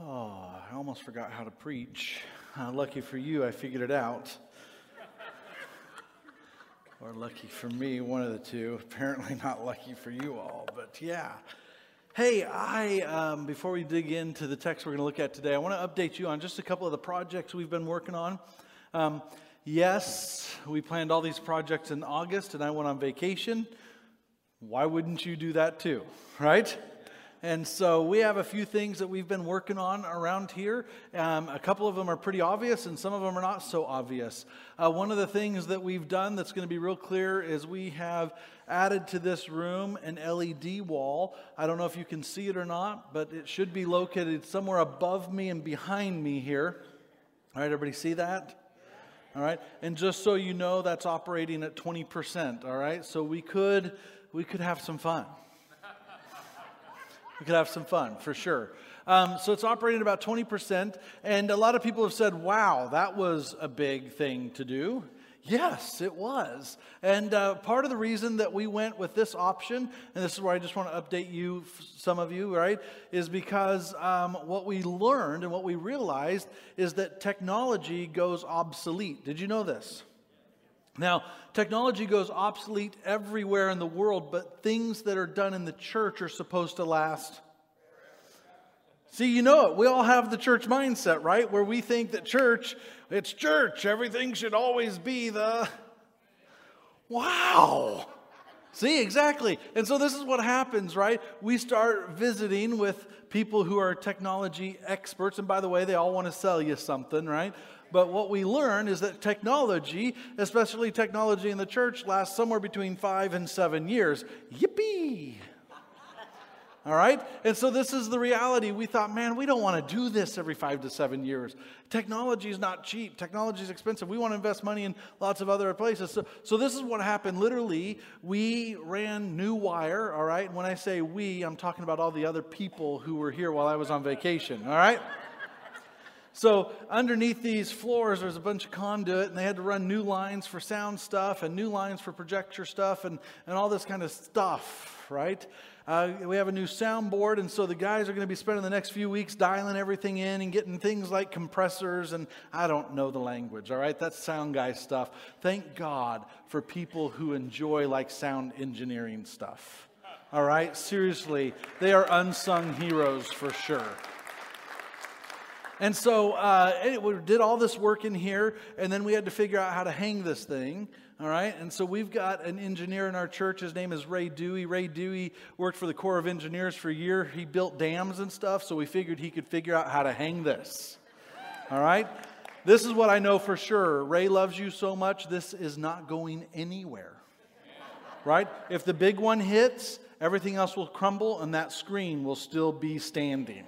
Oh, I almost forgot how to preach. Uh, lucky for you, I figured it out. or lucky for me, one of the two. Apparently, not lucky for you all, but yeah. Hey, I um, before we dig into the text we're going to look at today, I want to update you on just a couple of the projects we've been working on. Um, yes, we planned all these projects in August, and I went on vacation. Why wouldn't you do that too, right? And so we have a few things that we've been working on around here. Um, a couple of them are pretty obvious, and some of them are not so obvious. Uh, one of the things that we've done that's going to be real clear is we have added to this room an LED wall. I don't know if you can see it or not, but it should be located somewhere above me and behind me here. All right, everybody see that? All right, and just so you know, that's operating at 20%. All right, so we could we could have some fun. We could have some fun for sure. Um, so it's operating about 20%. And a lot of people have said, wow, that was a big thing to do. Yes, it was. And uh, part of the reason that we went with this option, and this is where I just want to update you, some of you, right, is because um, what we learned and what we realized is that technology goes obsolete. Did you know this? Now, technology goes obsolete everywhere in the world, but things that are done in the church are supposed to last. See, you know it. We all have the church mindset, right? Where we think that church, it's church. Everything should always be the. Wow. See, exactly. And so this is what happens, right? We start visiting with people who are technology experts. And by the way, they all want to sell you something, right? But what we learn is that technology, especially technology in the church, lasts somewhere between five and seven years. Yippee! All right? And so this is the reality. We thought, man, we don't want to do this every five to seven years. Technology is not cheap. Technology is expensive. We want to invest money in lots of other places. So, so this is what happened. Literally, we ran New Wire, all right? When I say we, I'm talking about all the other people who were here while I was on vacation, all right? So underneath these floors, there's a bunch of conduit, and they had to run new lines for sound stuff and new lines for projector stuff and, and all this kind of stuff, right? Uh, we have a new soundboard, and so the guys are going to be spending the next few weeks dialing everything in and getting things like compressors, and I don't know the language, all right? That's sound guy stuff. Thank God for people who enjoy like sound engineering stuff. All right? Seriously, they are unsung heroes for sure. And so uh, we did all this work in here, and then we had to figure out how to hang this thing. All right, and so we've got an engineer in our church. His name is Ray Dewey. Ray Dewey worked for the Corps of Engineers for a year. He built dams and stuff, so we figured he could figure out how to hang this. All right, this is what I know for sure. Ray loves you so much, this is not going anywhere. Right? If the big one hits, everything else will crumble, and that screen will still be standing.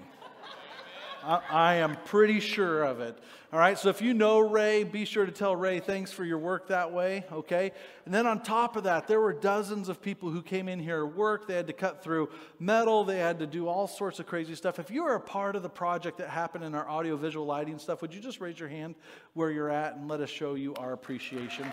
I, am pretty sure of it. All right, so if you know Ray, be sure to tell Ray thanks for your work that way, okay? And then on top of that, there were dozens of people who came in here to work. They had to cut through metal, they had to do all sorts of crazy stuff. If you are a part of the project that happened in our audiovisual lighting stuff, would you just raise your hand where you're at and let us show you our appreciation?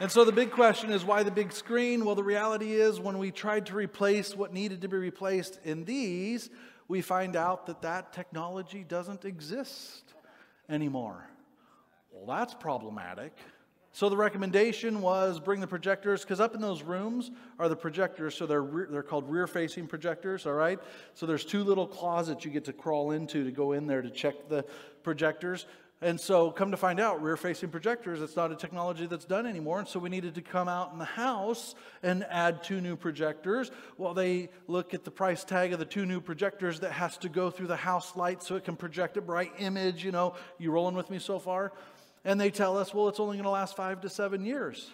And so the big question is why the big screen? Well, the reality is when we tried to replace what needed to be replaced in these, we find out that that technology doesn't exist anymore. Well, that's problematic. So the recommendation was bring the projectors because up in those rooms are the projectors. So they're re- they're called rear-facing projectors. All right. So there's two little closets you get to crawl into to go in there to check the projectors. And so, come to find out, rear facing projectors, it's not a technology that's done anymore. And so, we needed to come out in the house and add two new projectors. Well, they look at the price tag of the two new projectors that has to go through the house light so it can project a bright image. You know, you rolling with me so far? And they tell us, well, it's only going to last five to seven years.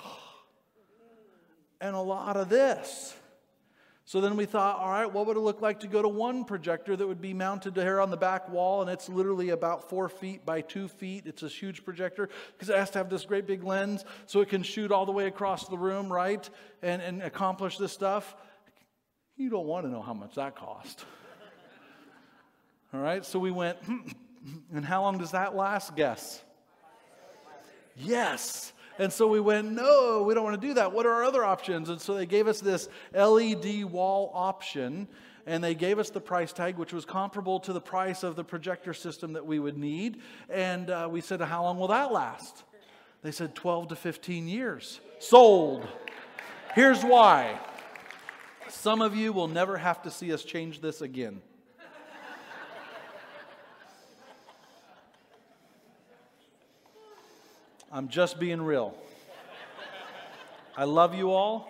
and a lot of this. So then we thought, all right, what would it look like to go to one projector that would be mounted here on the back wall, and it's literally about four feet by two feet. It's a huge projector because it has to have this great big lens so it can shoot all the way across the room, right, and, and accomplish this stuff. You don't want to know how much that cost. all right, so we went, and how long does that last? Guess. Yes. And so we went, no, we don't want to do that. What are our other options? And so they gave us this LED wall option and they gave us the price tag, which was comparable to the price of the projector system that we would need. And uh, we said, How long will that last? They said 12 to 15 years. Sold. Here's why some of you will never have to see us change this again. I'm just being real. I love you all.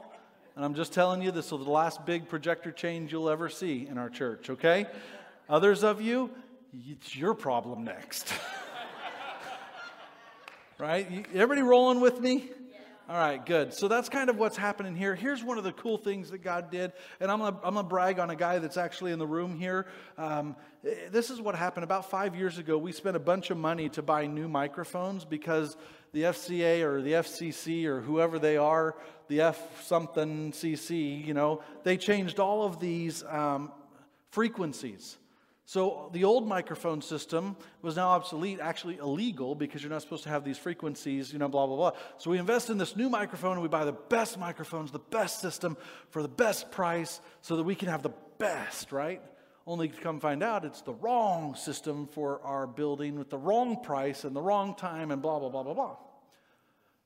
And I'm just telling you, this is the last big projector change you'll ever see in our church, okay? Others of you, it's your problem next. right? Everybody rolling with me? All right, good. So that's kind of what's happening here. Here's one of the cool things that God did, and I'm gonna, I'm gonna brag on a guy that's actually in the room here. Um, this is what happened about five years ago. We spent a bunch of money to buy new microphones because the FCA or the FCC or whoever they are, the F something CC, you know, they changed all of these um, frequencies. So the old microphone system was now obsolete, actually illegal because you're not supposed to have these frequencies, you know, blah, blah, blah. So we invest in this new microphone and we buy the best microphones, the best system for the best price so that we can have the best, right? Only to come find out it's the wrong system for our building with the wrong price and the wrong time and blah, blah, blah, blah, blah.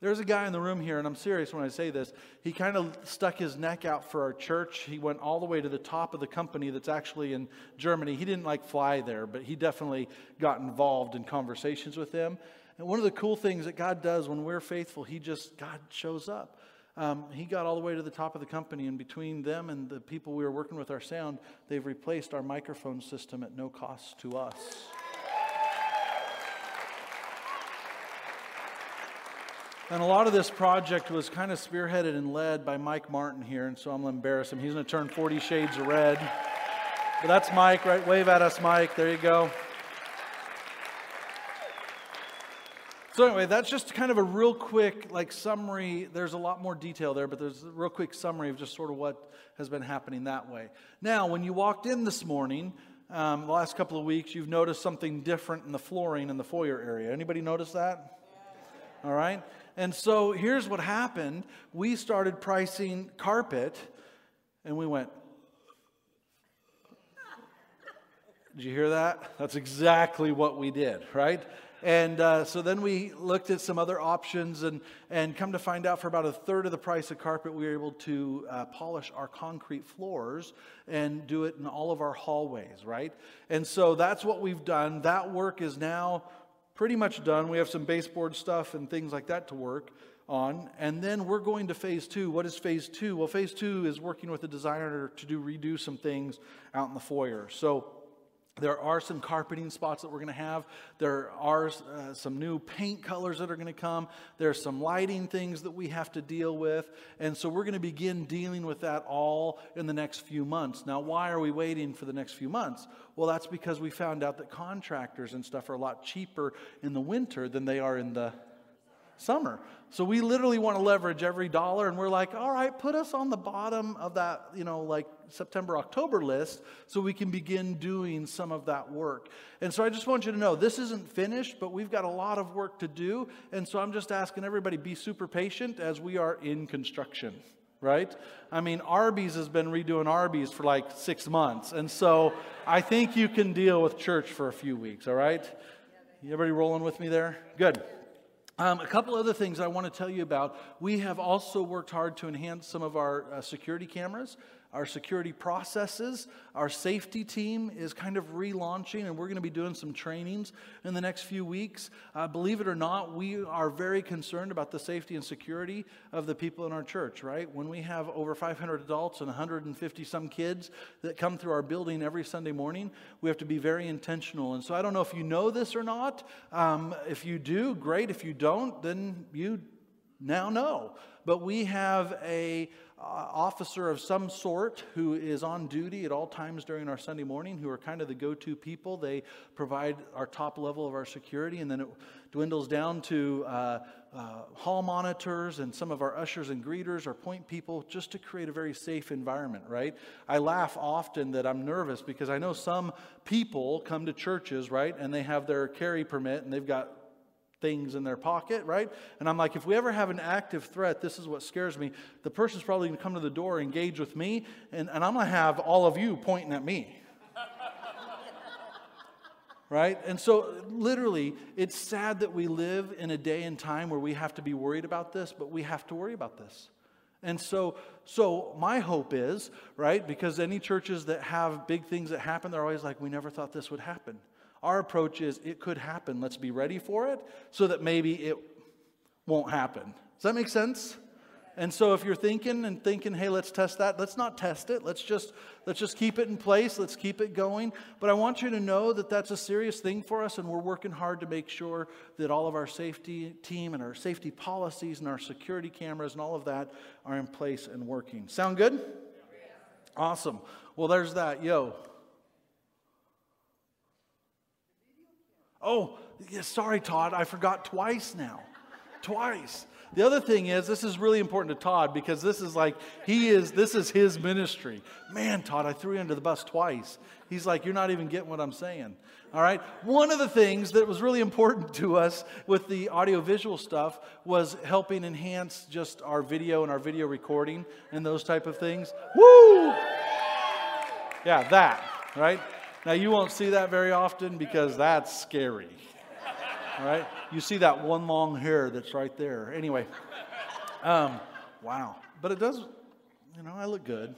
There's a guy in the room here, and I'm serious when I say this. He kind of stuck his neck out for our church. He went all the way to the top of the company that's actually in Germany. He didn't like fly there, but he definitely got involved in conversations with them. And one of the cool things that God does when we're faithful, He just, God shows up. Um, he got all the way to the top of the company, and between them and the people we were working with our sound, they've replaced our microphone system at no cost to us. And a lot of this project was kind of spearheaded and led by Mike Martin here, and so I'm going to embarrass him. He's going to turn 40 shades of red. But that's Mike, right? Wave at us, Mike. There you go. So anyway, that's just kind of a real quick like summary. There's a lot more detail there, but there's a real quick summary of just sort of what has been happening that way. Now, when you walked in this morning, um, the last couple of weeks, you've noticed something different in the flooring in the foyer area. Anybody notice that? All right. And so here's what happened. We started pricing carpet, and we went. Did you hear that? That's exactly what we did, right? And uh, so then we looked at some other options, and, and come to find out, for about a third of the price of carpet, we were able to uh, polish our concrete floors and do it in all of our hallways, right? And so that's what we've done. That work is now pretty much done. We have some baseboard stuff and things like that to work on. And then we're going to phase two. What is phase two? Well, phase two is working with the designer to do redo some things out in the foyer. So there are some carpeting spots that we're going to have. There are uh, some new paint colors that are going to come. There's some lighting things that we have to deal with. And so we're going to begin dealing with that all in the next few months. Now, why are we waiting for the next few months? Well, that's because we found out that contractors and stuff are a lot cheaper in the winter than they are in the summer. So we literally want to leverage every dollar, and we're like, all right, put us on the bottom of that, you know, like September, October list so we can begin doing some of that work. And so I just want you to know this isn't finished, but we've got a lot of work to do. And so I'm just asking everybody be super patient as we are in construction. Right? I mean, Arby's has been redoing Arby's for like six months. And so I think you can deal with church for a few weeks, all right? Everybody rolling with me there? Good. Um, a couple other things I want to tell you about. We have also worked hard to enhance some of our uh, security cameras our security processes. Our safety team is kind of relaunching, and we're going to be doing some trainings in the next few weeks. Uh, believe it or not, we are very concerned about the safety and security of the people in our church, right? When we have over 500 adults and 150 some kids that come through our building every Sunday morning, we have to be very intentional. And so I don't know if you know this or not. Um, if you do, great. If you don't, then you now know. But we have a uh, officer of some sort who is on duty at all times during our Sunday morning, who are kind of the go to people. They provide our top level of our security, and then it dwindles down to uh, uh, hall monitors and some of our ushers and greeters or point people just to create a very safe environment, right? I laugh often that I'm nervous because I know some people come to churches, right, and they have their carry permit and they've got things in their pocket, right? And I'm like, if we ever have an active threat, this is what scares me. The person's probably going to come to the door, engage with me, and, and I'm going to have all of you pointing at me. right? And so, literally, it's sad that we live in a day and time where we have to be worried about this, but we have to worry about this. And so, so my hope is, right, because any churches that have big things that happen, they're always like, we never thought this would happen. Our approach is it could happen. Let's be ready for it so that maybe it won't happen. Does that make sense? And so if you're thinking and thinking, hey, let's test that, let's not test it. Let's just let's just keep it in place. Let's keep it going. But I want you to know that that's a serious thing for us and we're working hard to make sure that all of our safety team and our safety policies and our security cameras and all of that are in place and working. Sound good? Awesome. Well, there's that. Yo, Oh, yeah, sorry, Todd, I forgot twice now. twice. The other thing is, this is really important to Todd because this is like, he is, this is his ministry. Man, Todd, I threw you under the bus twice. He's like, you're not even getting what I'm saying. All right. One of the things that was really important to us with the audiovisual stuff was helping enhance just our video and our video recording and those type of things. Woo! Yeah, that, right? Now, you won't see that very often because that's scary. All right? You see that one long hair that's right there. Anyway, um, wow. But it does, you know, I look good.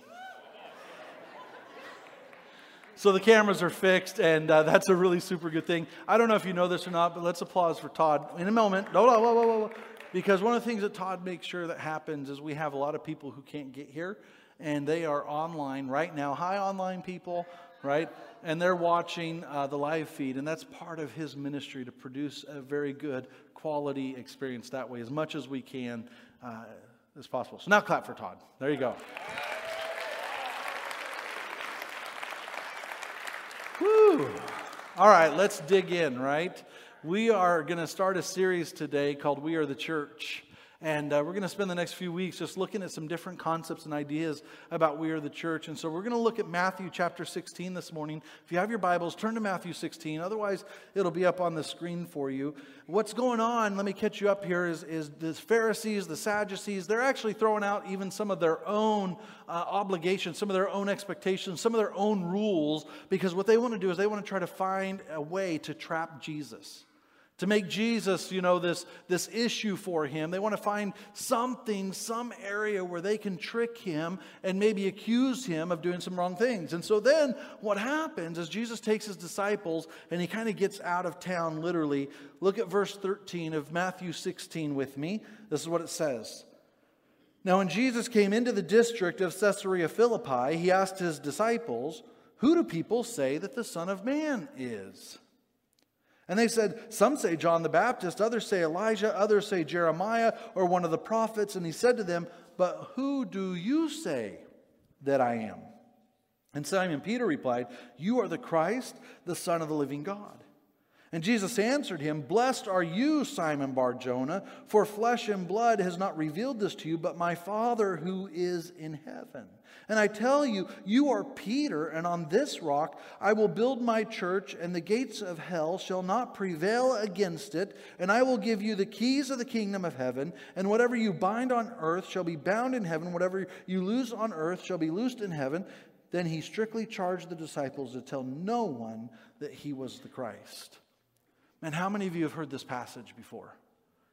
So the cameras are fixed, and uh, that's a really super good thing. I don't know if you know this or not, but let's applause for Todd in a moment. Whoa, whoa, whoa, whoa, whoa. Because one of the things that Todd makes sure that happens is we have a lot of people who can't get here, and they are online right now. Hi, online people right? And they're watching uh, the live feed, and that's part of his ministry to produce a very good quality experience that way, as much as we can uh, as possible. So now clap for Todd. There you go. Whew. All right, let's dig in, right? We are going to start a series today called We Are the Church. And uh, we're going to spend the next few weeks just looking at some different concepts and ideas about We Are the Church. And so we're going to look at Matthew chapter 16 this morning. If you have your Bibles, turn to Matthew 16. Otherwise, it'll be up on the screen for you. What's going on, let me catch you up here, is, is the Pharisees, the Sadducees, they're actually throwing out even some of their own uh, obligations, some of their own expectations, some of their own rules, because what they want to do is they want to try to find a way to trap Jesus to make Jesus, you know, this, this issue for him. They want to find something, some area where they can trick him and maybe accuse him of doing some wrong things. And so then what happens is Jesus takes his disciples and he kind of gets out of town literally. Look at verse 13 of Matthew 16 with me. This is what it says. Now, when Jesus came into the district of Caesarea Philippi, he asked his disciples, Who do people say that the Son of Man is? And they said, Some say John the Baptist, others say Elijah, others say Jeremiah or one of the prophets. And he said to them, But who do you say that I am? And Simon Peter replied, You are the Christ, the Son of the living God. And Jesus answered him, Blessed are you, Simon Bar Jonah, for flesh and blood has not revealed this to you, but my Father who is in heaven. And I tell you, you are Peter, and on this rock I will build my church, and the gates of hell shall not prevail against it. And I will give you the keys of the kingdom of heaven, and whatever you bind on earth shall be bound in heaven, whatever you loose on earth shall be loosed in heaven. Then he strictly charged the disciples to tell no one that he was the Christ. Man, how many of you have heard this passage before?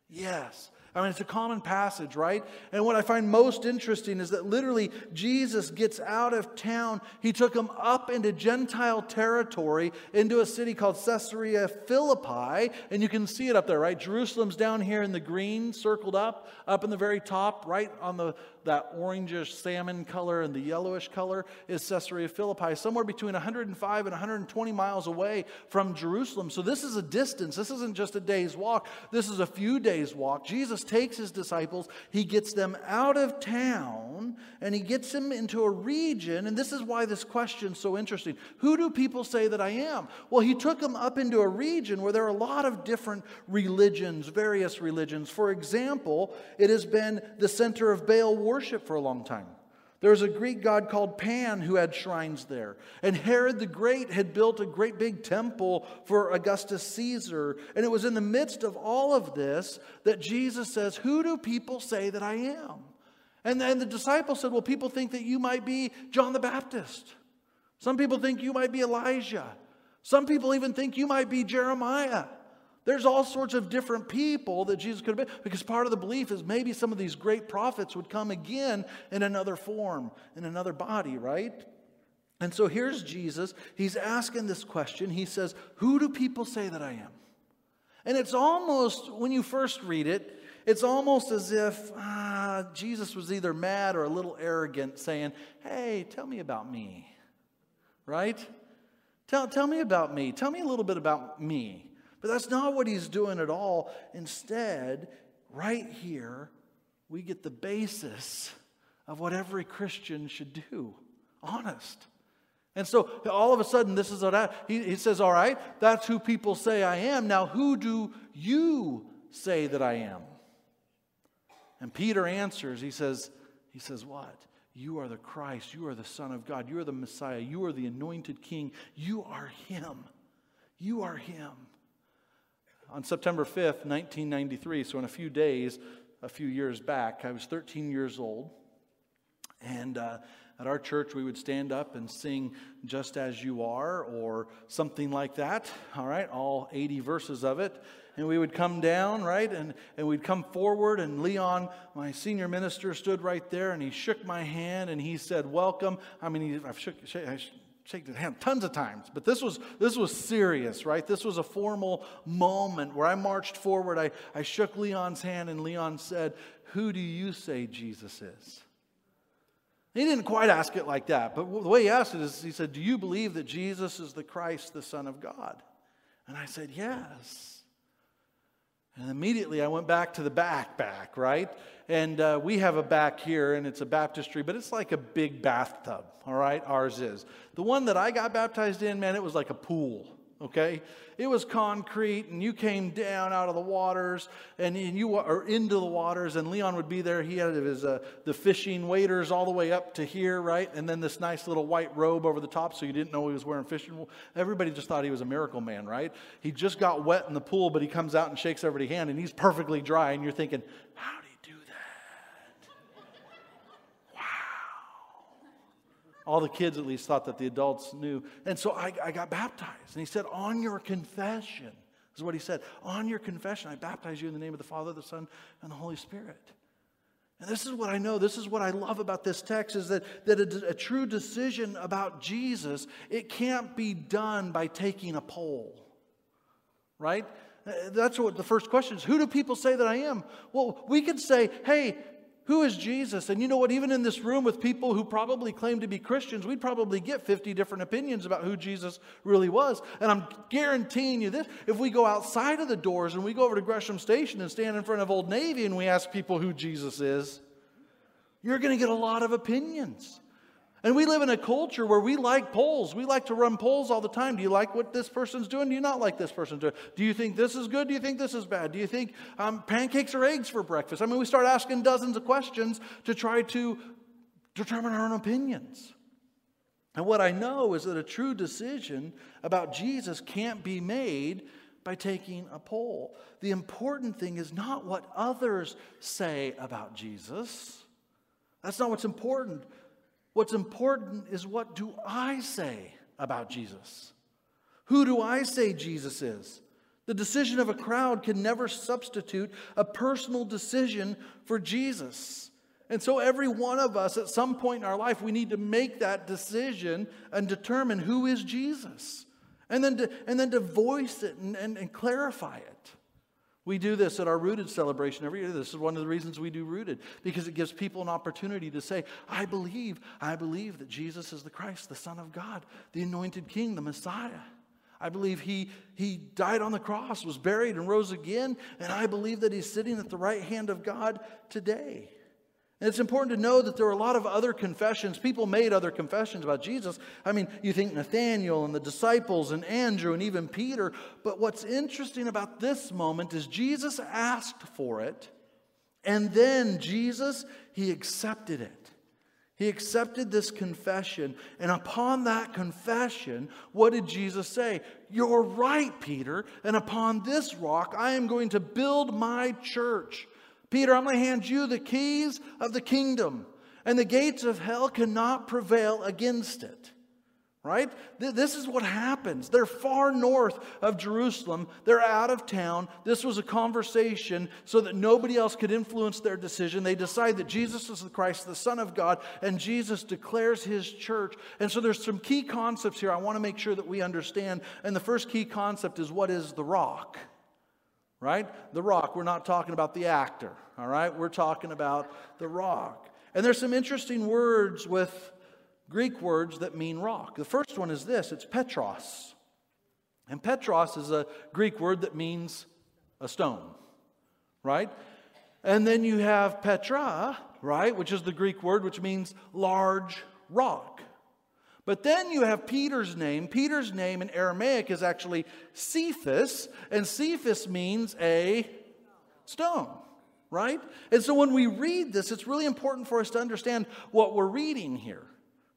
Yes. I mean, it's a common passage, right? And what I find most interesting is that literally Jesus gets out of town. He took them up into Gentile territory, into a city called Caesarea Philippi. And you can see it up there, right? Jerusalem's down here in the green, circled up, up in the very top, right on the that orangish salmon color and the yellowish color is Caesarea Philippi, somewhere between 105 and 120 miles away from Jerusalem. So this is a distance. This isn't just a day's walk, this is a few days' walk. Jesus takes his disciples, he gets them out of town, and he gets them into a region. And this is why this question is so interesting. Who do people say that I am? Well, he took them up into a region where there are a lot of different religions, various religions. For example, it has been the center of Baal worship for a long time. There was a Greek god called Pan who had shrines there. And Herod the Great had built a great big temple for Augustus Caesar. And it was in the midst of all of this that Jesus says, Who do people say that I am? And then the disciples said, Well, people think that you might be John the Baptist. Some people think you might be Elijah. Some people even think you might be Jeremiah. There's all sorts of different people that Jesus could have been, because part of the belief is maybe some of these great prophets would come again in another form, in another body, right? And so here's Jesus. He's asking this question. He says, Who do people say that I am? And it's almost, when you first read it, it's almost as if ah, Jesus was either mad or a little arrogant, saying, Hey, tell me about me, right? Tell, tell me about me. Tell me a little bit about me. But that's not what he's doing at all. Instead, right here, we get the basis of what every Christian should do honest. And so all of a sudden, this is what he, he says, All right, that's who people say I am. Now, who do you say that I am? And Peter answers, he says, he says, What? You are the Christ. You are the Son of God. You are the Messiah. You are the anointed King. You are Him. You are Him on September 5th, 1993, so in a few days, a few years back, I was 13 years old. And uh, at our church, we would stand up and sing Just As You Are or something like that, all right, all 80 verses of it. And we would come down, right, and, and we'd come forward, and Leon, my senior minister, stood right there and he shook my hand and he said, Welcome. I mean, he, I've shook, I shake his hand tons of times, but this was this was serious, right? This was a formal moment where I marched forward. I, I shook Leon's hand, and Leon said, Who do you say Jesus is? He didn't quite ask it like that, but the way he asked it is he said, Do you believe that Jesus is the Christ, the Son of God? And I said, Yes. And immediately I went back to the back, back, right? And uh, we have a back here, and it's a baptistry, but it's like a big bathtub, all right? Ours is. The one that I got baptized in, man, it was like a pool okay? It was concrete, and you came down out of the waters, and, and you were into the waters, and Leon would be there. He had his uh, the fishing waders all the way up to here, right? And then this nice little white robe over the top, so you didn't know he was wearing fishing. Everybody just thought he was a miracle man, right? He just got wet in the pool, but he comes out and shakes everybody's hand, and he's perfectly dry, and you're thinking, how All the kids at least thought that the adults knew. And so I, I got baptized. And he said, On your confession, this is what he said, on your confession, I baptize you in the name of the Father, the Son, and the Holy Spirit. And this is what I know, this is what I love about this text is that, that a, a true decision about Jesus, it can't be done by taking a poll. Right? Uh, that's what the first question is. Who do people say that I am? Well, we could say, hey, who is Jesus? And you know what? Even in this room with people who probably claim to be Christians, we'd probably get 50 different opinions about who Jesus really was. And I'm guaranteeing you this if we go outside of the doors and we go over to Gresham Station and stand in front of Old Navy and we ask people who Jesus is, you're going to get a lot of opinions. And we live in a culture where we like polls. We like to run polls all the time. Do you like what this person's doing? Do you not like this person's doing? Do you think this is good? Do you think this is bad? Do you think um, pancakes or eggs for breakfast? I mean, we start asking dozens of questions to try to determine our own opinions. And what I know is that a true decision about Jesus can't be made by taking a poll. The important thing is not what others say about Jesus. That's not what's important. What's important is what do I say about Jesus? Who do I say Jesus is? The decision of a crowd can never substitute a personal decision for Jesus. And so, every one of us at some point in our life, we need to make that decision and determine who is Jesus. And then to, and then to voice it and, and, and clarify it. We do this at our Rooted celebration every year. This is one of the reasons we do Rooted, because it gives people an opportunity to say, I believe, I believe that Jesus is the Christ, the Son of God, the anointed King, the Messiah. I believe he, he died on the cross, was buried, and rose again, and I believe that he's sitting at the right hand of God today. And it's important to know that there were a lot of other confessions. People made other confessions about Jesus. I mean, you think Nathaniel and the disciples and Andrew and even Peter. But what's interesting about this moment is Jesus asked for it, and then Jesus, he accepted it. He accepted this confession. And upon that confession, what did Jesus say? You're right, Peter. And upon this rock, I am going to build my church. Peter, I'm going to hand you the keys of the kingdom, and the gates of hell cannot prevail against it right? This is what happens. They're far north of Jerusalem. They're out of town. This was a conversation so that nobody else could influence their decision. They decide that Jesus is the Christ, the Son of God, and Jesus declares his church. And so there's some key concepts here I want to make sure that we understand. And the first key concept is what is the rock? Right? The rock. We're not talking about the actor, all right? We're talking about the rock. And there's some interesting words with Greek words that mean rock. The first one is this it's Petros. And Petros is a Greek word that means a stone, right? And then you have Petra, right, which is the Greek word which means large rock. But then you have Peter's name. Peter's name in Aramaic is actually Cephas, and Cephas means a stone, right? And so when we read this, it's really important for us to understand what we're reading here.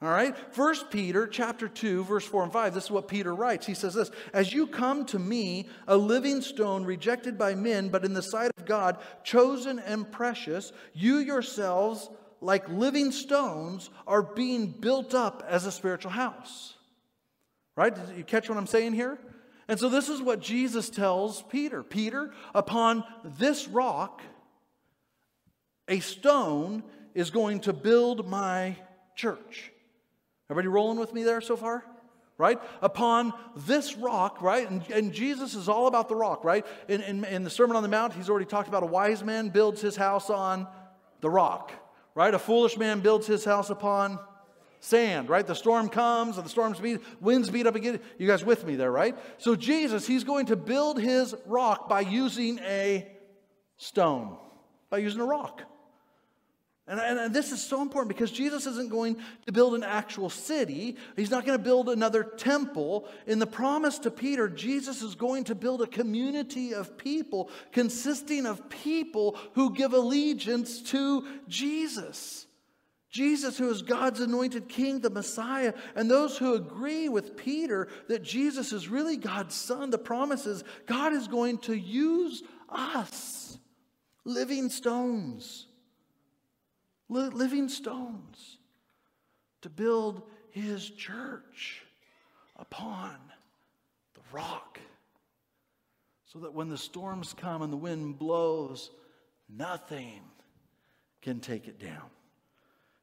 All right? First Peter chapter 2 verse 4 and 5 this is what Peter writes. He says this, "As you come to me, a living stone rejected by men, but in the sight of God chosen and precious, you yourselves like living stones are being built up as a spiritual house." Right? Did you catch what I'm saying here? And so this is what Jesus tells Peter. Peter, upon this rock, a stone is going to build my church. Everybody rolling with me there so far? Right? Upon this rock, right? And, and Jesus is all about the rock, right? In, in, in the Sermon on the Mount, he's already talked about a wise man builds his house on the rock, right? A foolish man builds his house upon sand, right? The storm comes and the storms beat, winds beat up again. You guys with me there, right? So Jesus, he's going to build his rock by using a stone, by using a rock. And, and, this is so important because Jesus isn't going to build an actual city. He's not going to build another temple. In the promise to Peter, Jesus is going to build a community of people consisting of people who give allegiance to Jesus. Jesus, who is God's anointed king, the Messiah, and those who agree with Peter that Jesus is really God's son, the promise is God is going to use us, living stones living stones to build his church upon the rock. So that when the storms come and the wind blows, nothing can take it down.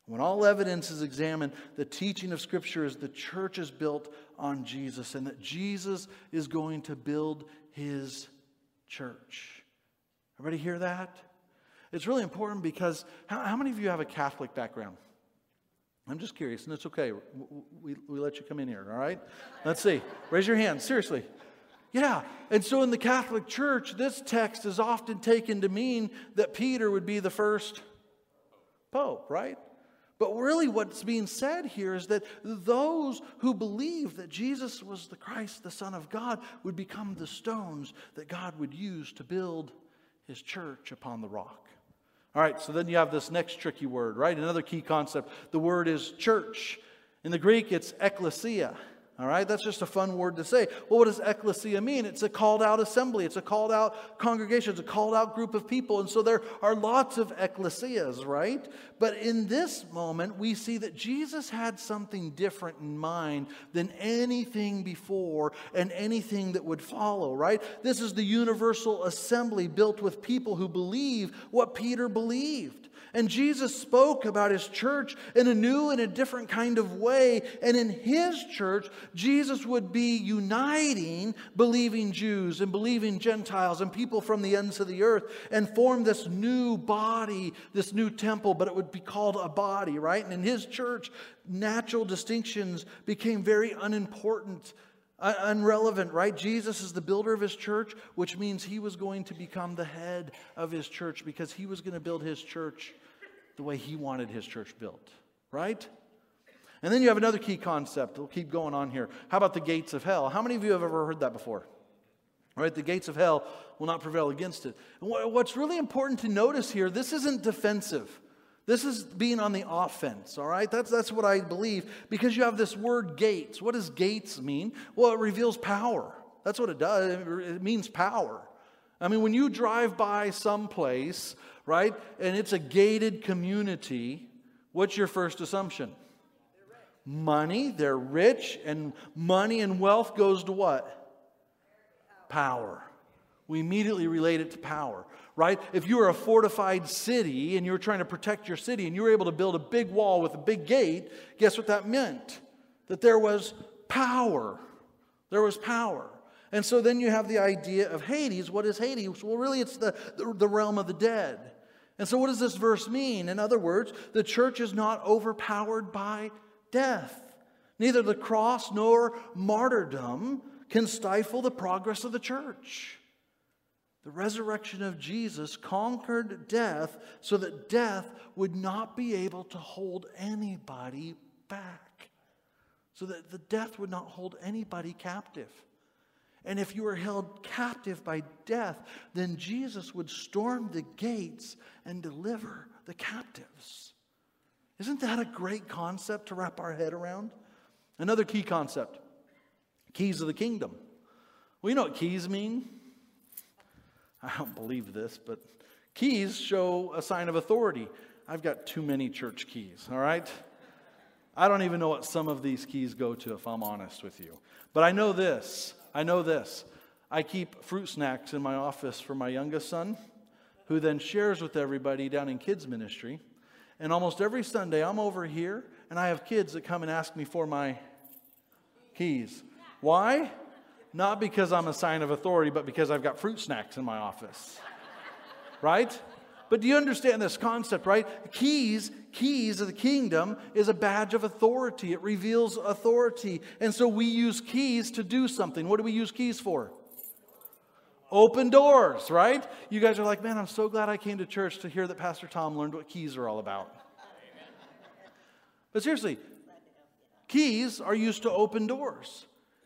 When all evidence is examined, the teaching of Scripture is the church is built on Jesus and that Jesus is going to build his church. Everybody hear that? It's really important because how, how many of you have a Catholic background? I'm just curious, and it's okay. We, we let you come in here, all right? Let's see. Raise your hand, seriously. Yeah. And so in the Catholic Church, this text is often taken to mean that Peter would be the first pope, right? But really, what's being said here is that those who believe that Jesus was the Christ, the Son of God, would become the stones that God would use to build his church upon the rock. All right, so then you have this next tricky word, right? Another key concept. The word is church. In the Greek, it's ekklesia. All right, that's just a fun word to say. Well, what does ecclesia mean? It's a called out assembly, it's a called out congregation, it's a called out group of people. And so there are lots of ecclesias, right? But in this moment, we see that Jesus had something different in mind than anything before and anything that would follow, right? This is the universal assembly built with people who believe what Peter believed. And Jesus spoke about his church in a new and a different kind of way. And in his church, Jesus would be uniting believing Jews and believing Gentiles and people from the ends of the earth and form this new body, this new temple, but it would be called a body, right? And in his church, natural distinctions became very unimportant uh, unrelevant, right? Jesus is the builder of his church, which means he was going to become the head of his church because he was going to build his church the way he wanted his church built, right? And then you have another key concept. We'll keep going on here. How about the gates of hell? How many of you have ever heard that before? Right? The gates of hell will not prevail against it. And what's really important to notice here, this isn't defensive. This is being on the offense, all right? That's, that's what I believe because you have this word gates. What does gates mean? Well, it reveals power. That's what it does. It means power. I mean, when you drive by someplace, right, and it's a gated community, what's your first assumption? Money, they're rich, and money and wealth goes to what? Power. We immediately relate it to power, right? If you were a fortified city and you were trying to protect your city and you were able to build a big wall with a big gate, guess what that meant? That there was power. There was power. And so then you have the idea of Hades. What is Hades? Well, really, it's the, the, realm of the dead. And so, what does this verse mean? In other words, the church is not overpowered by death. Neither the cross nor martyrdom can stifle the progress of the church. The resurrection of Jesus conquered death so that death would not be able to hold anybody back. So that the death would not hold anybody captive. And if you were held captive by death, then Jesus would storm the gates and deliver the captives. Isn't that a great concept to wrap our head around? Another key concept keys of the kingdom. Well, you know what keys mean? I don't believe this, but keys show a sign of authority. I've got too many church keys, all right? I don't even know what some of these keys go to, if I'm honest with you. But I know this I know this. I keep fruit snacks in my office for my youngest son, who then shares with everybody down in kids' ministry. And almost every Sunday, I'm over here and I have kids that come and ask me for my keys. Why? Not because I'm a sign of authority, but because I've got fruit snacks in my office. right? But do you understand this concept, right? Keys, keys of the kingdom is a badge of authority. It reveals authority. And so we use keys to do something. What do we use keys for? Open doors, right? You guys are like, man, I'm so glad I came to church to hear that Pastor Tom learned what keys are all about. But seriously, keys are used to open doors.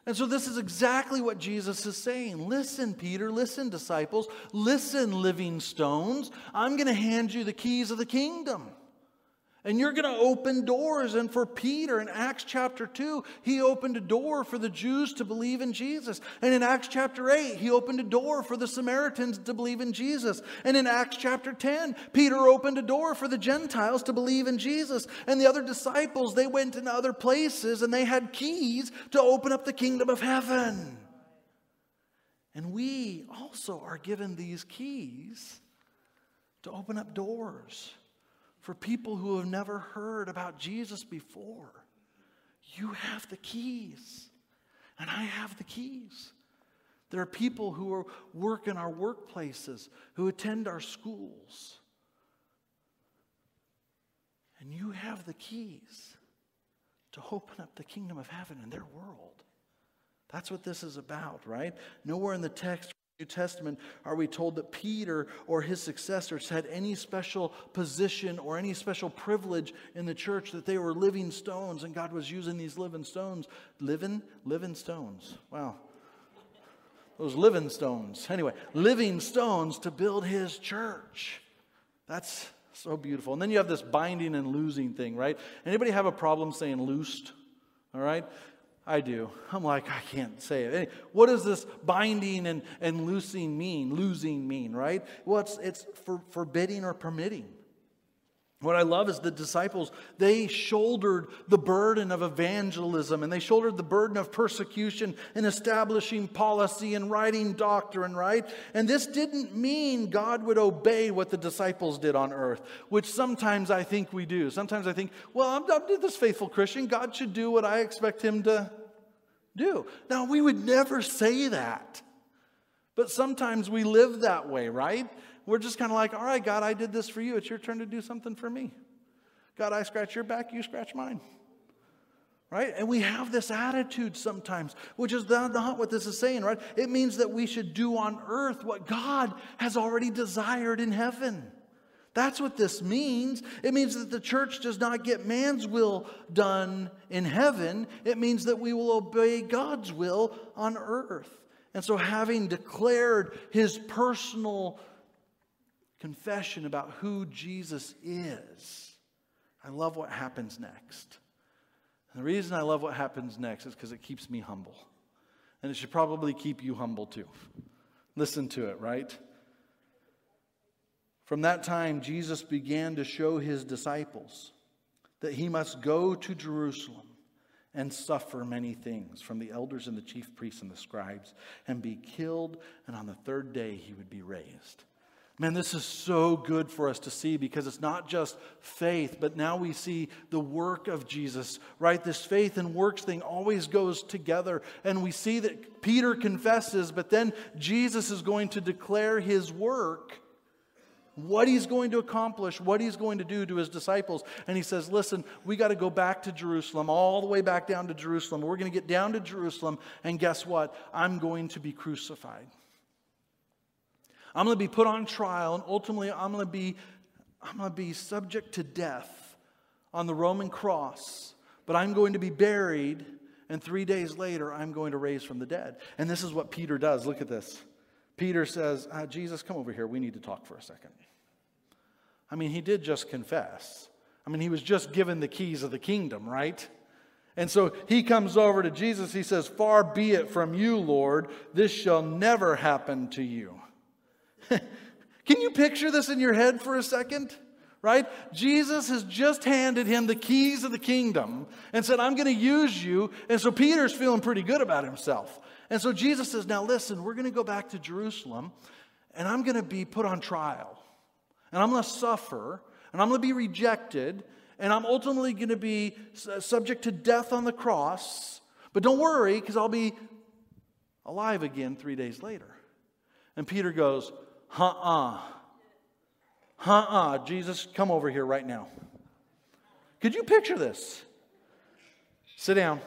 And so, this is exactly what Jesus is saying. Listen, Peter, listen, disciples, listen, living stones. I'm going to hand you the keys of the kingdom. And you're going to open doors. And for Peter in Acts chapter 2, he opened a door for the Jews to believe in Jesus. And in Acts chapter 8, he opened a door for the Samaritans to believe in Jesus. And in Acts chapter 10, Peter opened a door for the Gentiles to believe in Jesus. And the other disciples, they went into other places and they had keys to open up the kingdom of heaven. And we also are given these keys to open up doors for people who have never heard about Jesus before. You have the keys, and I have the keys. There are people who are, work in our workplaces, who attend our schools. And you have the keys to open up the kingdom of heaven in their world. That's what this is about, right? Nowhere in the text New Testament are we told that Peter or his successors had any special position or any special privilege in the church that they were living stones and God was using these living stones. Living, living stones. Wow. Those living stones. Anyway, living stones to build his church. That's so beautiful. And then you have this binding and losing thing, right? Anybody have a problem saying loosed? All right? I do. I'm like, I can't say it. What does this binding and, and loosing mean? Losing mean, right? Well, it's, it's for, forbidding or permitting. What I love is the disciples, they shouldered the burden of evangelism and they shouldered the burden of persecution and establishing policy and writing doctrine, right? And this didn't mean God would obey what the disciples did on earth, which sometimes I think we do. Sometimes I think, well, I'm, I'm this faithful Christian. God should do what I expect him to do. Now, we would never say that. But sometimes we live that way, right? We're just kind of like, all right, God, I did this for you. It's your turn to do something for me. God, I scratch your back, you scratch mine. Right? And we have this attitude sometimes, which is not what this is saying, right? It means that we should do on earth what God has already desired in heaven. That's what this means. It means that the church does not get man's will done in heaven. It means that we will obey God's will on earth. And so, having declared his personal confession about who Jesus is, I love what happens next. And the reason I love what happens next is because it keeps me humble. And it should probably keep you humble too. Listen to it, right? From that time, Jesus began to show his disciples that he must go to Jerusalem and suffer many things from the elders and the chief priests and the scribes and be killed, and on the third day he would be raised. Man, this is so good for us to see because it's not just faith, but now we see the work of Jesus, right? This faith and works thing always goes together. And we see that Peter confesses, but then Jesus is going to declare his work, what he's going to accomplish, what he's going to do to his disciples. And he says, Listen, we got to go back to Jerusalem, all the way back down to Jerusalem. We're going to get down to Jerusalem, and guess what? I'm going to be crucified. I'm going to be put on trial, and ultimately, I'm going to be, I'm going to be subject to death on the Roman cross. But I'm going to be buried, and three days later, I'm going to raise from the dead. And this is what Peter does. Look at this. Peter says, uh, Jesus, come over here. We need to talk for a second. I mean, he did just confess. I mean, he was just given the keys of the kingdom, right? And so he comes over to Jesus. He says, Far be it from you, Lord. This shall never happen to you. Can you picture this in your head for a second? Right? Jesus has just handed him the keys of the kingdom and said, I'm going to use you. And so Peter's feeling pretty good about himself. And so Jesus says, Now listen, we're going to go back to Jerusalem and I'm going to be put on trial. And I'm going to suffer and I'm going to be rejected and I'm ultimately going to be uh, subject to death on the cross. But don't worry because I'll be alive again three days later. And Peter goes, uh-uh. Uh-uh. Jesus, come over here right now. Could you picture this? Sit down.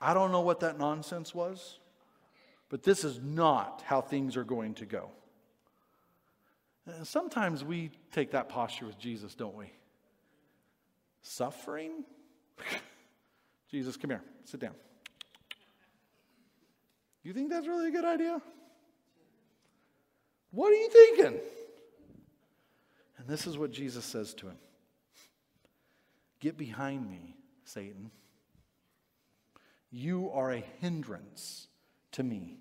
I don't know what that nonsense was, but this is not how things are going to go. And sometimes we take that posture with Jesus, don't we? Suffering? Jesus, come here. Sit down. You think that's really a good idea? What are you thinking? And this is what Jesus says to him Get behind me, Satan. You are a hindrance to me.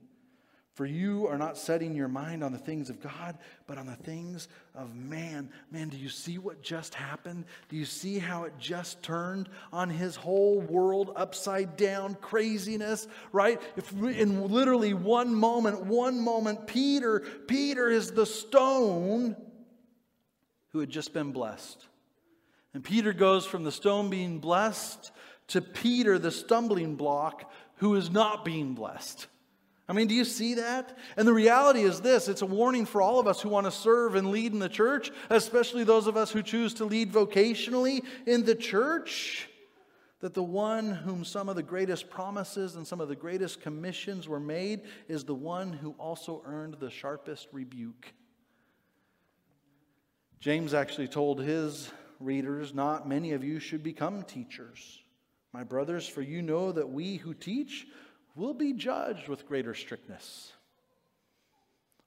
For you are not setting your mind on the things of God, but on the things of man. Man, do you see what just happened? Do you see how it just turned on his whole world upside down craziness, right? If in literally one moment, one moment, Peter, Peter is the stone who had just been blessed. And Peter goes from the stone being blessed to Peter, the stumbling block, who is not being blessed. I mean, do you see that? And the reality is this it's a warning for all of us who want to serve and lead in the church, especially those of us who choose to lead vocationally in the church, that the one whom some of the greatest promises and some of the greatest commissions were made is the one who also earned the sharpest rebuke. James actually told his readers, Not many of you should become teachers. My brothers, for you know that we who teach, will be judged with greater strictness.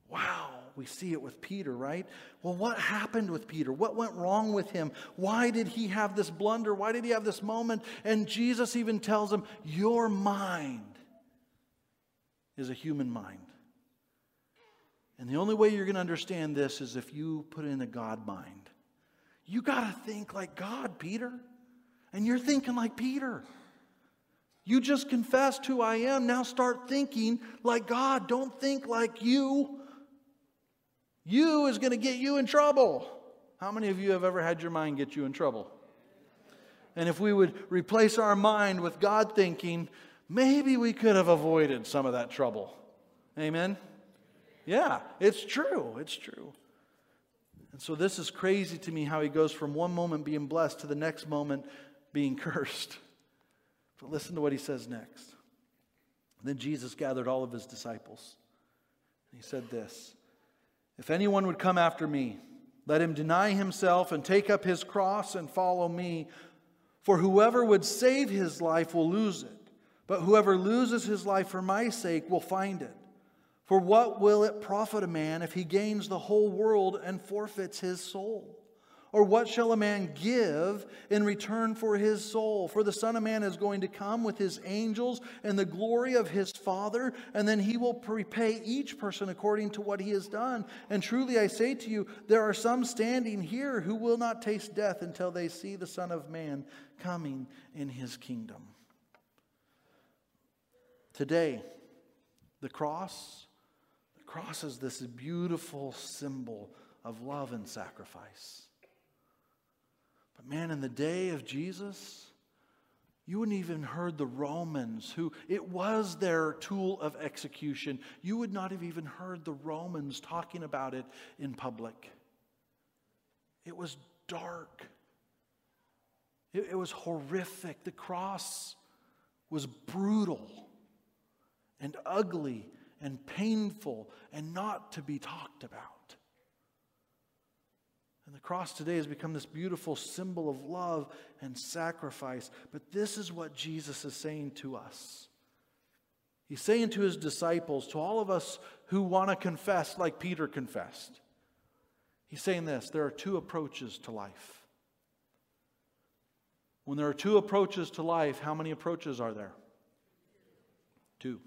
Wow, we see it with Peter, right? Well, what happened with Peter? What went wrong with him? Why did he have this blunder? Why did he have this moment? And Jesus even tells him, Your mind is a human mind. And the only way you're going to understand this is if you put in a God mind. You got to think like God, Peter. And you're thinking like Peter. You just confessed who I am. Now start thinking like God. Don't think like you. You is going to get you in trouble. How many of you have ever had your mind get you in trouble? And if we would replace our mind with God thinking, maybe we could have avoided some of that trouble. Amen? Yeah, it's true. It's true. And so this is crazy to me how he goes from one moment being blessed to the next moment being cursed. But listen to what he says next. Then Jesus gathered all of his disciples. And he said this If anyone would come after me, let him deny himself and take up his cross and follow me. For whoever would save his life will lose it, but whoever loses his life for my sake will find it. For what will it profit a man if he gains the whole world and forfeits his soul? Or what shall a man give in return for his soul? For the Son of Man is going to come with his angels and the glory of his Father, and then he will repay each person according to what he has done. And truly I say to you, there are some standing here who will not taste death until they see the Son of Man coming in his kingdom. Today, the cross, the cross is this beautiful symbol of love and sacrifice. But man, in the day of Jesus, you wouldn't even heard the Romans, who it was their tool of execution. You would not have even heard the Romans talking about it in public. It was dark. It, it was horrific. The cross was brutal and ugly and painful and not to be talked about. Cross today has become this beautiful symbol of love and sacrifice. But this is what Jesus is saying to us. He's saying to his disciples, to all of us who want to confess like Peter confessed, he's saying this there are two approaches to life. When there are two approaches to life, how many approaches are there? Two.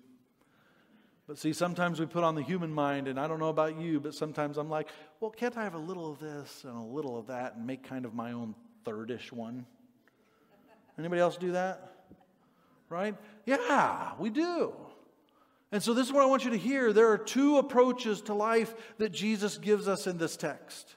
But see, sometimes we put on the human mind, and I don't know about you, but sometimes I'm like, well, can't I have a little of this and a little of that and make kind of my own thirdish one? Anybody else do that? Right? Yeah, we do. And so this is what I want you to hear. There are two approaches to life that Jesus gives us in this text.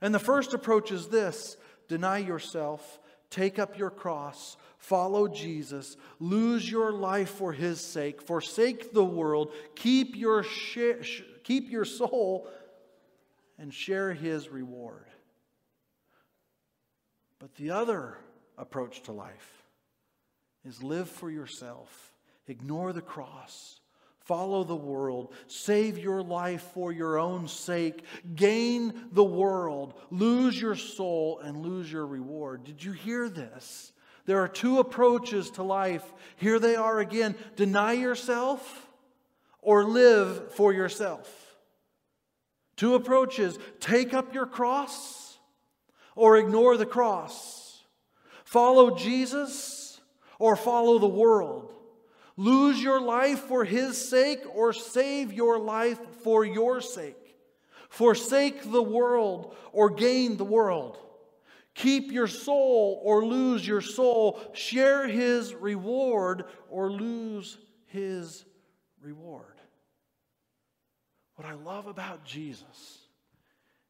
And the first approach is this deny yourself, take up your cross, follow Jesus, lose your life for his sake, forsake the world, keep your, keep your soul, and share his reward. But the other approach to life is live for yourself, ignore the cross. Follow the world. Save your life for your own sake. Gain the world. Lose your soul and lose your reward. Did you hear this? There are two approaches to life. Here they are again deny yourself or live for yourself. Two approaches take up your cross or ignore the cross. Follow Jesus or follow the world. Lose your life for his sake or save your life for your sake. Forsake the world or gain the world. Keep your soul or lose your soul. Share his reward or lose his reward. What I love about Jesus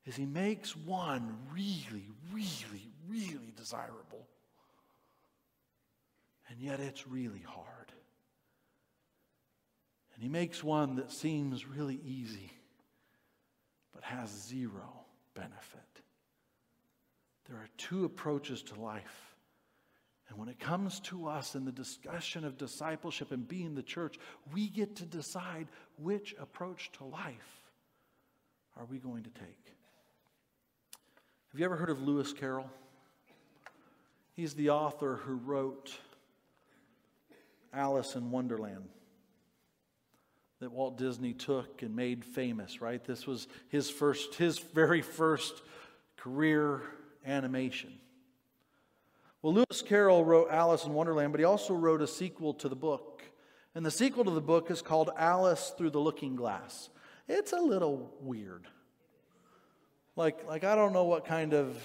is he makes one really, really, really desirable. And yet it's really hard. And he makes one that seems really easy, but has zero benefit. There are two approaches to life. And when it comes to us in the discussion of discipleship and being the church, we get to decide which approach to life are we going to take. Have you ever heard of Lewis Carroll? He's the author who wrote Alice in Wonderland that Walt Disney took and made famous, right? This was his first his very first career animation. Well, Lewis Carroll wrote Alice in Wonderland, but he also wrote a sequel to the book. And the sequel to the book is called Alice Through the Looking Glass. It's a little weird. Like, like I don't know what kind of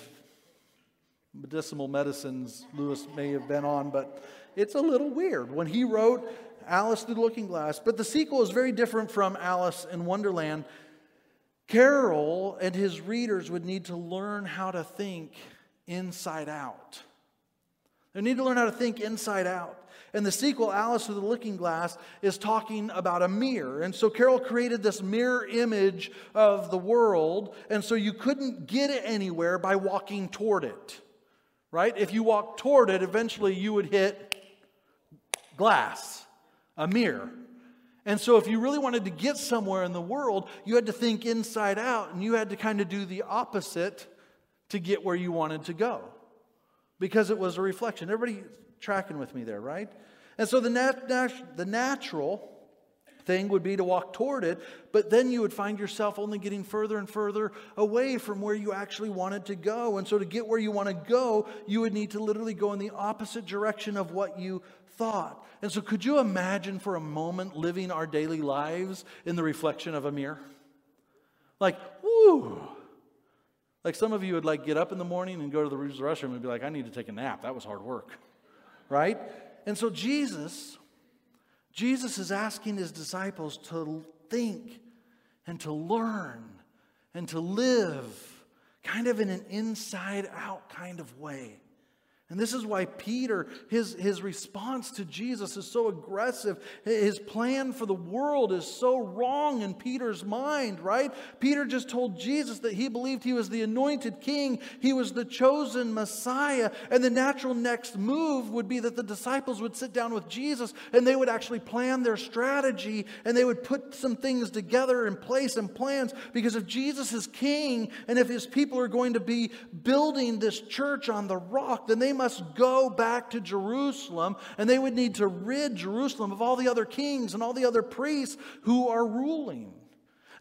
medicinal medicines Lewis may have been on, but it's a little weird. When he wrote Alice Through the Looking Glass, but the sequel is very different from Alice in Wonderland Carroll and his readers would need to learn how to think inside out. They need to learn how to think inside out. And the sequel, Alice with the Looking Glass, is talking about a mirror. And so Carroll created this mirror image of the world. And so you couldn't get it anywhere by walking toward it. Right? If you walked toward it, eventually you would hit glass, a mirror. And so, if you really wanted to get somewhere in the world, you had to think inside out and you had to kind of do the opposite to get where you wanted to go because it was a reflection. Everybody tracking with me there, right? And so, the, nat- nat- the natural thing would be to walk toward it, but then you would find yourself only getting further and further away from where you actually wanted to go. And so, to get where you want to go, you would need to literally go in the opposite direction of what you thought. And so, could you imagine for a moment living our daily lives in the reflection of a mirror? Like, whoo! Like some of you would like get up in the morning and go to the restroom and be like, I need to take a nap. That was hard work. Right? And so Jesus Jesus is asking his disciples to think and to learn and to live kind of in an inside out kind of way. And this is why Peter, his, his response to Jesus is so aggressive. His plan for the world is so wrong in Peter's mind, right? Peter just told Jesus that he believed he was the anointed king, he was the chosen Messiah. And the natural next move would be that the disciples would sit down with Jesus and they would actually plan their strategy and they would put some things together in place and plans. Because if Jesus is king and if his people are going to be building this church on the rock, then they must must go back to Jerusalem, and they would need to rid Jerusalem of all the other kings and all the other priests who are ruling.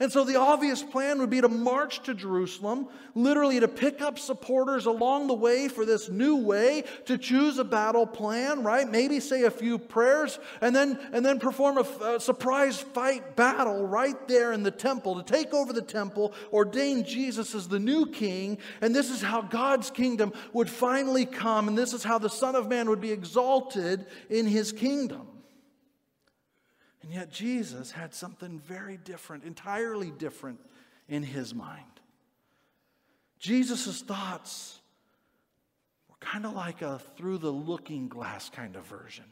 And so the obvious plan would be to march to Jerusalem, literally to pick up supporters along the way for this new way, to choose a battle plan, right? Maybe say a few prayers, and then, and then perform a, a surprise fight battle right there in the temple to take over the temple, ordain Jesus as the new king. And this is how God's kingdom would finally come, and this is how the Son of Man would be exalted in his kingdom. And yet, Jesus had something very different, entirely different in his mind. Jesus' thoughts were kind of like a through the looking glass kind of version.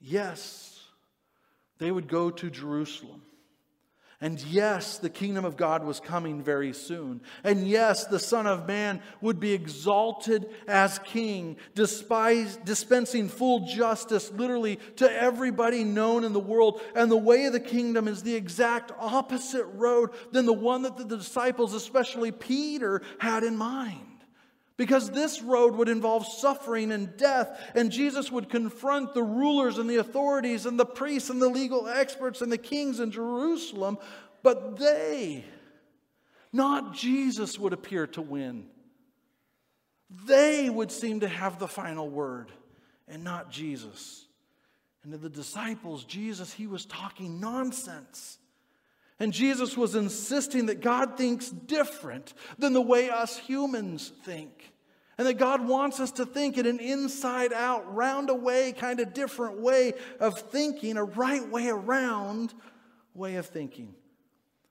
Yes, they would go to Jerusalem. And yes, the kingdom of God was coming very soon. And yes, the Son of Man would be exalted as king, despised, dispensing full justice literally to everybody known in the world. And the way of the kingdom is the exact opposite road than the one that the disciples, especially Peter, had in mind. Because this road would involve suffering and death, and Jesus would confront the rulers and the authorities and the priests and the legal experts and the kings in Jerusalem, but they, not Jesus, would appear to win. They would seem to have the final word, and not Jesus. And to the disciples, Jesus, he was talking nonsense. And Jesus was insisting that God thinks different than the way us humans think. And that God wants us to think in an inside out, round away, kind of different way of thinking, a right way around way of thinking.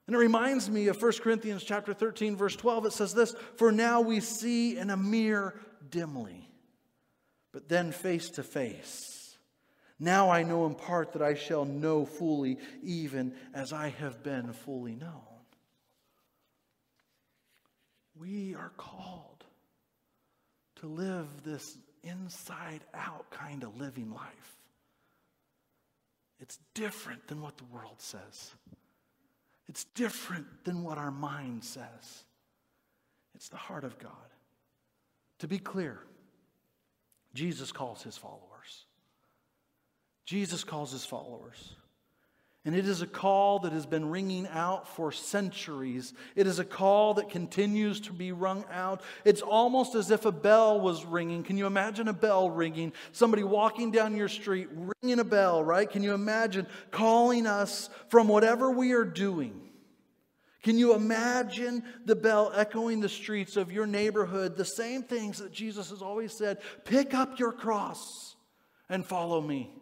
And it reminds me of 1 Corinthians chapter 13 verse 12 it says this for now we see in a mirror dimly but then face to face now I know in part that I shall know fully, even as I have been fully known. We are called to live this inside out kind of living life. It's different than what the world says, it's different than what our mind says. It's the heart of God. To be clear, Jesus calls his followers. Jesus calls his followers. And it is a call that has been ringing out for centuries. It is a call that continues to be rung out. It's almost as if a bell was ringing. Can you imagine a bell ringing? Somebody walking down your street ringing a bell, right? Can you imagine calling us from whatever we are doing? Can you imagine the bell echoing the streets of your neighborhood? The same things that Jesus has always said pick up your cross and follow me.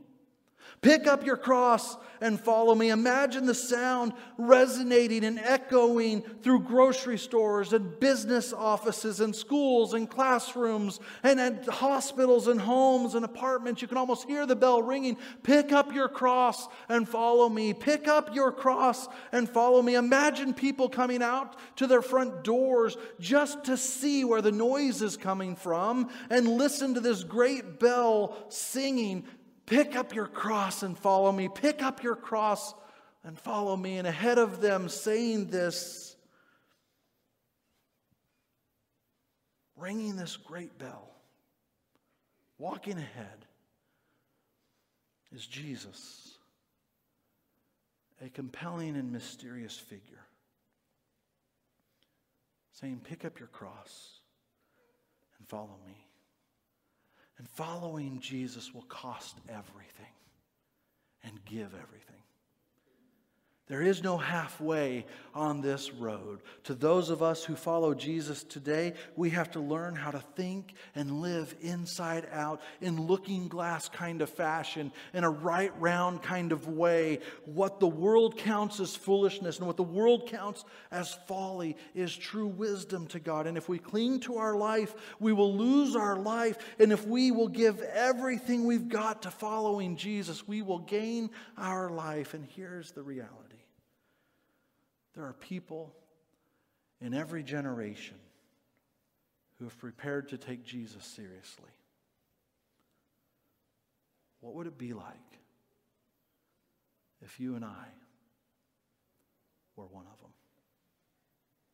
Pick up your cross and follow me. Imagine the sound resonating and echoing through grocery stores and business offices and schools and classrooms and at hospitals and homes and apartments. You can almost hear the bell ringing. Pick up your cross and follow me. Pick up your cross and follow me. Imagine people coming out to their front doors just to see where the noise is coming from and listen to this great bell singing Pick up your cross and follow me. Pick up your cross and follow me. And ahead of them, saying this, ringing this great bell, walking ahead, is Jesus. a compelling and mysterious figure saying, Pick up your cross and follow me. And following Jesus will cost everything and give everything. There is no halfway on this road. To those of us who follow Jesus today, we have to learn how to think and live inside out in looking glass kind of fashion, in a right round kind of way. What the world counts as foolishness and what the world counts as folly is true wisdom to God. And if we cling to our life, we will lose our life. And if we will give everything we've got to following Jesus, we will gain our life. And here's the reality. There are people in every generation who have prepared to take Jesus seriously. What would it be like if you and I were one of them?